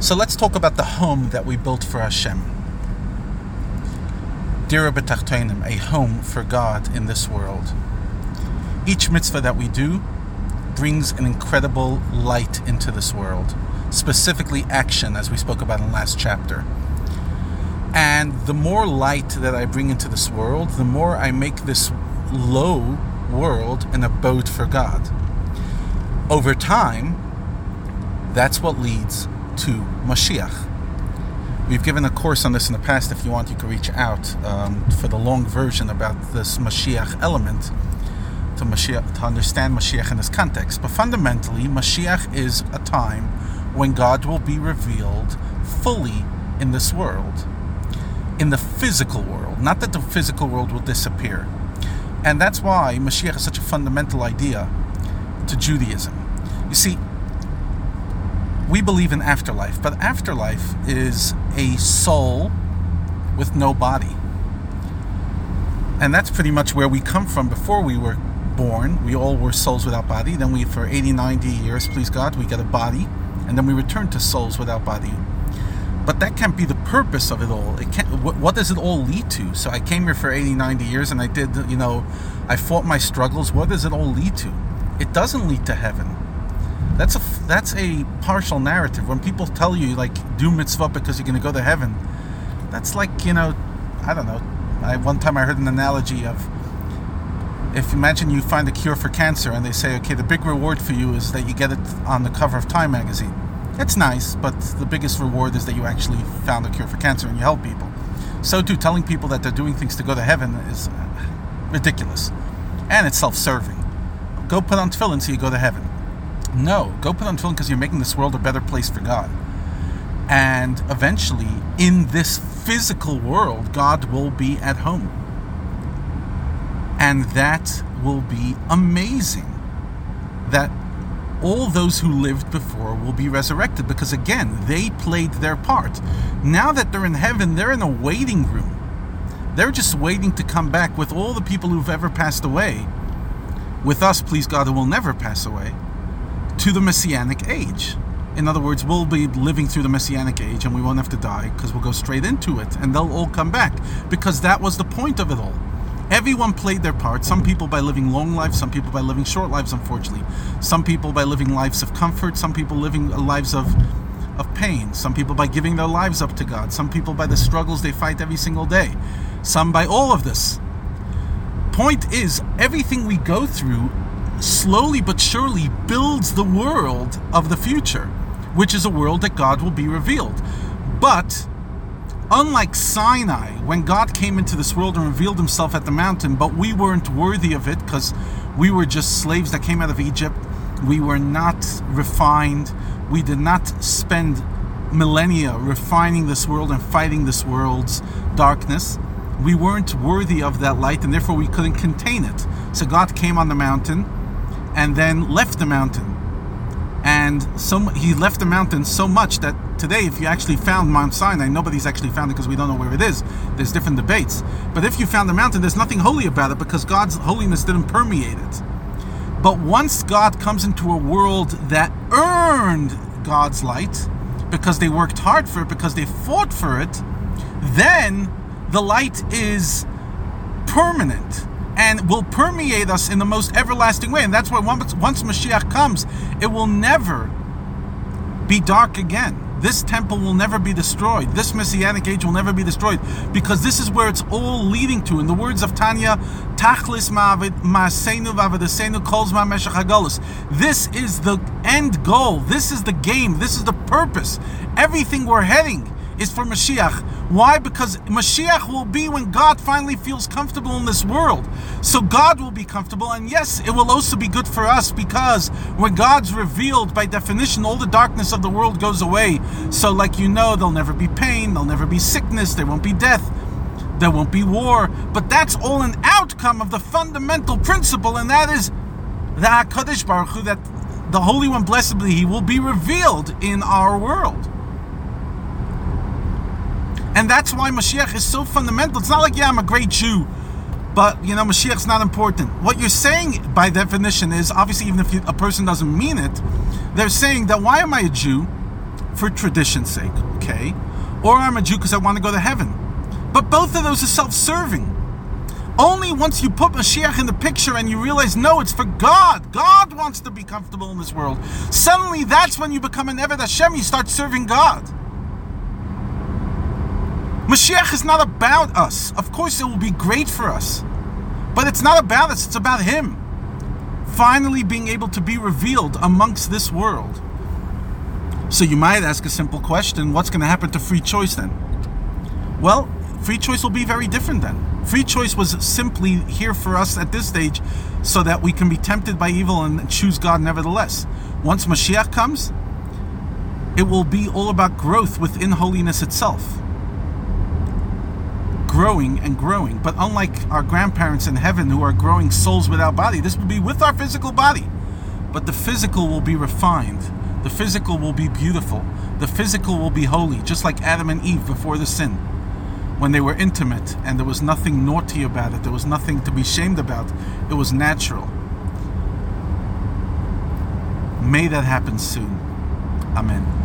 So let's talk about the home that we built for Hashem. Dira b'tachtonim, a home for God in this world. Each mitzvah that we do brings an incredible light into this world, specifically action, as we spoke about in the last chapter. And the more light that I bring into this world, the more I make this low world an abode for God. Over time, that's what leads to Mashiach. We've given a course on this in the past. If you want, you can reach out um, for the long version about this Mashiach element to, Mashiach, to understand Mashiach in this context. But fundamentally, Mashiach is a time when God will be revealed fully in this world, in the physical world. Not that the physical world will disappear. And that's why Mashiach is such a fundamental idea to Judaism. You see, we believe in afterlife, but afterlife is a soul with no body. And that's pretty much where we come from before we were born. We all were souls without body. Then we, for 80, 90 years, please God, we get a body. And then we return to souls without body. But that can't be the purpose of it all. It can't, what, what does it all lead to? So I came here for 80, 90 years and I did, you know, I fought my struggles. What does it all lead to? It doesn't lead to heaven that's a that's a partial narrative. When people tell you like do mitzvah because you're going to go to heaven, that's like you know, I don't know. I, one time I heard an analogy of if imagine you find a cure for cancer and they say okay the big reward for you is that you get it on the cover of Time magazine. It's nice, but the biggest reward is that you actually found a cure for cancer and you help people. So too, telling people that they're doing things to go to heaven is uh, ridiculous, and it's self-serving. Go put on tefillin so you go to heaven. No, go put on tefillin because you're making this world a better place for God. And eventually, in this physical world, God will be at home. And that will be amazing. That all those who lived before will be resurrected because, again, they played their part. Now that they're in heaven, they're in a waiting room. They're just waiting to come back with all the people who've ever passed away. With us, please God, who will never pass away to the Messianic age. In other words, we'll be living through the Messianic age and we won't have to die because we'll go straight into it and they'll all come back because that was the point of it all. Everyone played their part. Some people by living long lives, some people by living short lives, unfortunately. Some people by living lives of comfort, some people living lives of, of pain. Some people by giving their lives up to God. Some people by the struggles they fight every single day. Some by all of this. Point is, everything we go through slowly but surely builds the world of the future, which is a world that God will be revealed. But unlike Sinai, when God came into this world and revealed himself at the mountain, but we weren't worthy of it because we were just slaves that came out of Egypt, we were not refined, we did not spend millennia refining this world and fighting this world's darkness. We weren't worthy of that light and therefore we couldn't contain it. So God came on the mountain and then left the mountain. And so he left the mountain so much that today, if you actually found Mount Sinai, nobody's actually found it because we don't know where it is. There's different debates. But if you found the mountain, there's nothing holy about it because God's holiness didn't permeate it. But once God comes into a world that earned God's light, because they worked hard for it, because they fought for it, then the light is permanent and will permeate us in the most everlasting way. And that's why once, once Mashiach comes, it will never be dark again. This temple will never be destroyed. This messianic age will never be destroyed because this is where it's all leading to. In the words of Tanya, Tachlis ma'asenu This is the end goal. This is the game. This is the purpose. Everything we're heading is for Mashiach. Why? Because Mashiach will be when God finally feels comfortable in this world. So God will be comfortable, and yes, it will also be good for us because when God's revealed, by definition, all the darkness of the world goes away. So, like you know, there'll never be pain, there'll never be sickness, there won't be death. There won't be war, but that's all an outcome of the fundamental principle, and that is the Hakadosh Baruch Hu, that the Holy One, blessed be He, will be revealed in our world. And that's why Mashiach is so fundamental. It's not like, yeah, I'm a great Jew, but, you know, Mashiach's not important. What you're saying, by definition, is obviously, even if a person doesn't mean it, they're saying that why am I a Jew? for tradition's sake, okay? Or I'm a Jew because I want to go to heaven. But both of those are self serving. Only once you put Mashiach in the picture and you realize, no, it's for God. God wants to be comfortable in this world. Suddenly, that's when you become an Eved Hashem. You start serving God. Mashiach is not about us. Of course, it will be great for us. But it's not about us, it's about Him. Finally, being able to be revealed amongst this world. So, you might ask a simple question what's going to happen to free choice then? Well, free choice will be very different then. Free choice was simply here for us at this stage so that we can be tempted by evil and choose God nevertheless. Once Mashiach comes, it will be all about growth within holiness itself. Growing and growing. But unlike our grandparents in heaven who are growing souls without body, this will be with our physical body. But the physical will be refined. The physical will be beautiful. The physical will be holy, just like Adam and Eve before the sin when they were intimate and there was nothing naughty about it, there was nothing to be shamed about, it was natural. May that happen soon. Amen.